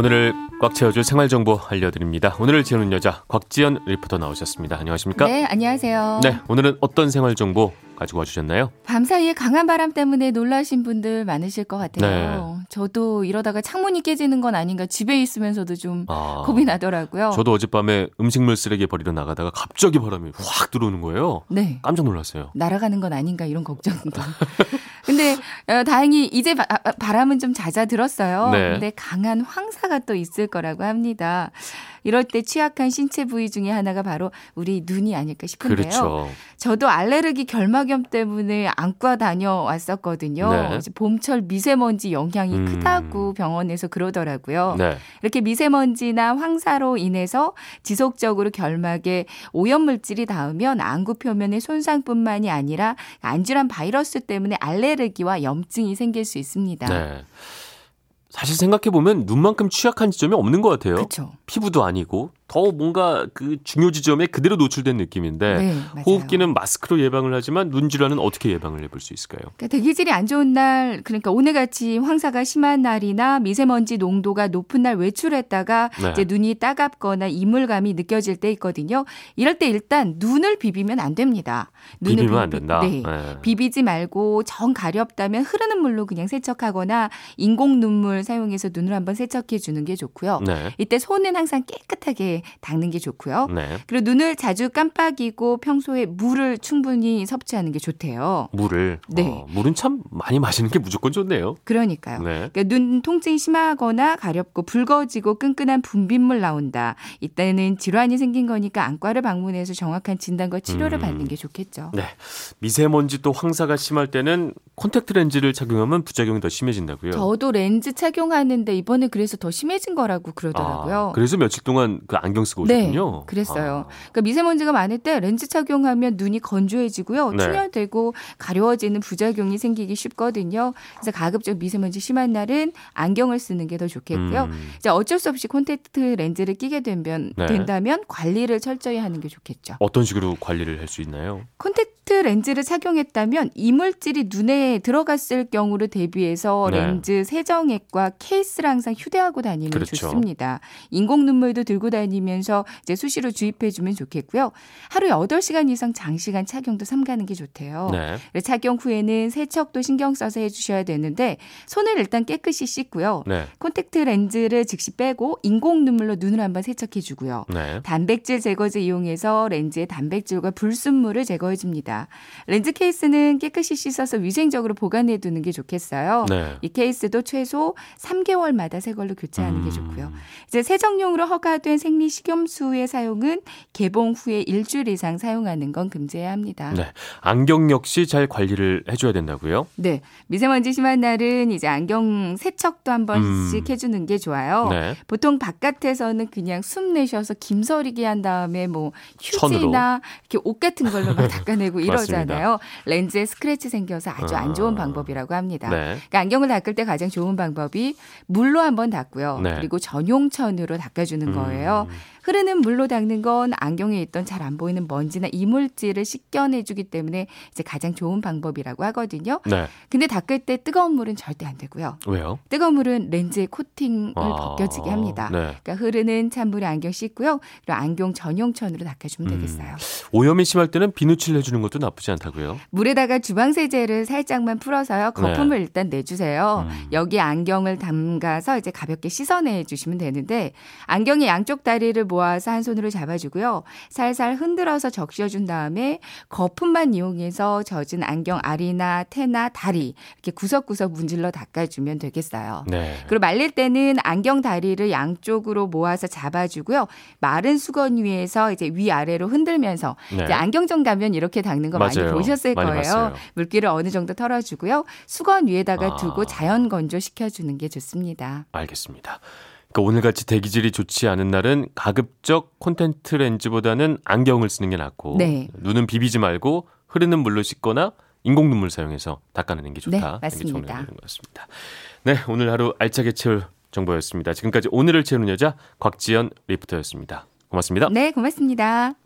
오늘을 꽉 채워줄 생활정보 알려드립니다. 오늘을 채우는 여자 곽지연 리포터 나오셨습니다. 안녕하십니까? 네, 안녕하세요. 네, 오늘은 어떤 생활정보 가지고 와주셨나요? 밤사이에 강한 바람 때문에 놀라신 분들 많으실 것 같아요. 네. 저도 이러다가 창문이 깨지는 건 아닌가 집에 있으면서도 좀 아, 겁이 나더라고요. 저도 어젯밤에 음식물 쓰레기 버리러 나가다가 갑자기 바람이 확 들어오는 거예요. 네. 깜짝 놀랐어요. 날아가는 건 아닌가 이런 걱정도. 근데 어, 다행히 이제 바, 람은 좀 잦아들었어요. 네. 근데 강한 황사가 또 있을 거라고 합니다. 이럴 때 취약한 신체 부위 중에 하나가 바로 우리 눈이 아닐까 싶은데요. 그렇죠. 저도 알레르기 결막염 때문에 안과 다녀왔었거든요. 네. 봄철 미세먼지 영향이 음. 크다고 병원에서 그러더라고요. 네. 이렇게 미세먼지나 황사로 인해서 지속적으로 결막에 오염 물질이 닿으면 안구 표면의 손상뿐만이 아니라 안질환 바이러스 때문에 알레르기와 염증이 생길 수 있습니다. 네. 사실 생각해 보면 눈만큼 취약한 지점이 없는 것 같아요. 그쵸. 피부도 아니고 더 뭔가 그 중요 지점에 그대로 노출된 느낌인데 네, 호흡기는 마스크로 예방을 하지만 눈 질환은 어떻게 예방을 해볼 수 있을까요? 그러니까 대기질이 안 좋은 날, 그러니까 오늘같이 황사가 심한 날이나 미세먼지 농도가 높은 날 외출했다가 네. 이제 눈이 따갑거나 이물감이 느껴질 때 있거든요. 이럴 때 일단 눈을 비비면 안 됩니다. 눈을 비비면 비비, 안 된다. 네. 네. 비비지 말고 정 가렵다면 흐르는 물로 그냥 세척하거나 인공 눈물 사용해서 눈을 한번 세척해 주는 게 좋고요. 네. 이때 손은 항상 깨끗하게 닦는 게 좋고요. 네. 그리고 눈을 자주 깜빡이고 평소에 물을 충분히 섭취하는 게 좋대요. 물을? 네. 어, 물은 참 많이 마시는 게 무조건 좋네요. 그러니까요. 네. 그러니까 눈 통증이 심하거나 가렵고 붉어지고 끈끈한 분비물 나온다. 이때는 질환이 생긴 거니까 안과를 방문해서 정확한 진단과 치료를 음. 받는 게 좋겠죠. 네. 미세먼지 또 황사가 심할 때는 콘택트 렌즈를 착용하면 부작용이 더 심해진다고요? 저도 렌즈 착용하는데 이번에 그래서 더 심해진 거라고 그러더라고요. 아, 그래서 며칠 동안 그안 경 쓰고 오셨군요. 네, 그랬어요. 아. 그러니까 미세먼지가 많을 때 렌즈 착용하면 눈이 건조해지고요. 네. 충혈되고 가려워지는 부작용이 생기기 쉽거든요. 그래서 가급적 미세먼지 심한 날은 안경을 쓰는 게 더 좋겠고요. 음. 이제 어쩔 수 없이 콘택트 렌즈를 끼게 되면 네. 된다면 관리를 철저히 하는 게 좋겠죠. 어떤 식으로 관리를 할 수 있나요? 콘택트 렌즈를 착용했다면 이물질이 눈에 들어갔을 경우를 대비해서 네. 렌즈 세정액과 케이스를 항상 휴대하고 다니면 그렇죠. 좋습니다. 인공 눈물도 들고 다니면서 이제 수시로 주입해 주면 좋겠고요. 하루에 8시간 이상 장시간 착용도 삼가는 게 좋대요. 네. 착용 후에는 세척도 신경 써서 해 주셔야 되는데 손을 일단 깨끗이 씻고요. 네. 콘택트 렌즈를 즉시 빼고 인공 눈물로 눈을 한번 세척해 주고요. 네. 단백질 제거제 이용해서 렌즈의 단백질과 불순물을 제거해 줍니다. 렌즈 케이스는 깨끗이 씻어서 위생적으로 보관해 두는 게 좋겠어요. 네. 이 케이스도 최소 3개월마다 새 걸로 교체하는 음. 게 좋고요. 이제 세정용으로 허가된 생리 식염수의 사용은 개봉 후에 일주일 이상 사용하는 건 금지해야 합니다. 네. 안경 역시 잘 관리를 해줘야 된다고요? 네. 미세먼지 심한 날은 이제 안경 세척도 한 번씩 음. 해주는 게 좋아요. 네. 보통 바깥에서는 그냥 숨 내쉬어서 김서리기 한 다음에 뭐 휴지나 천으로. 이렇게 옷 같은 걸로 막 닦아내고 이러 잖아요. 렌즈에 스크래치 생겨서 아주 안 좋은 아. 방법이라고 합니다. 네. 그러니까 안경을 닦을 때 가장 좋은 방법이 물로 한번 닦고요. 네. 그리고 전용천으로 닦아주는 거예요. 음. 흐르는 물로 닦는 건 안경에 있던 잘 안 보이는 먼지나 이물질을 씻겨내주기 때문에 이제 가장 좋은 방법이라고 하거든요. 네. 근데 닦을 때 뜨거운 물은 절대 안 되고요. 왜요? 뜨거운 물은 렌즈의 코팅을 아, 벗겨지게 합니다. 네. 그러니까 흐르는 찬물에 안경 씻고요. 그리고 안경 전용천으로 닦아주면 음. 되겠어요. 오염이 심할 때는 비누칠 해주는 것도 나쁘지 않다고요? 물에다가 주방세제를 살짝만 풀어서요. 거품을 네. 일단 내주세요. 음. 여기 안경을 담가서 이제 가볍게 씻어내 주시면 되는데 안경의 양쪽 다리를 모아서 한 손으로 잡아주고요. 살살 흔들어서 적셔준 다음에 거품만 이용해서 젖은 안경 알이나 테나 다리 이렇게 구석구석 문질러 닦아주면 되겠어요. 네. 그리고 말릴 때는 안경 다리를 양쪽으로 모아서 잡아주고요. 마른 수건 위에서 이제 위아래로 흔들면서 네. 이제 안경점 가면 이렇게 닦는 거 맞아요. 많이 보셨을 많이 거예요. 봤어요. 물기를 어느 정도 털어주고요. 수건 위에다가 아. 두고 자연 건조 시켜주는 게 좋습니다. 알겠습니다. 그러니까 오늘같이 대기질이 좋지 않은 날은 가급적 콘텐트 렌즈보다는 안경을 쓰는 게 낫고 네. 눈은 비비지 말고 흐르는 물로 씻거나 인공 눈물 사용해서 닦아내는 게 좋다. 네, 맞습니다. 되는 것 같습니다. 네, 오늘 하루 알차게 채울 정보였습니다. 지금까지 오늘을 채우는 여자 곽지연 리포터였습니다. 고맙습니다. 네, 고맙습니다.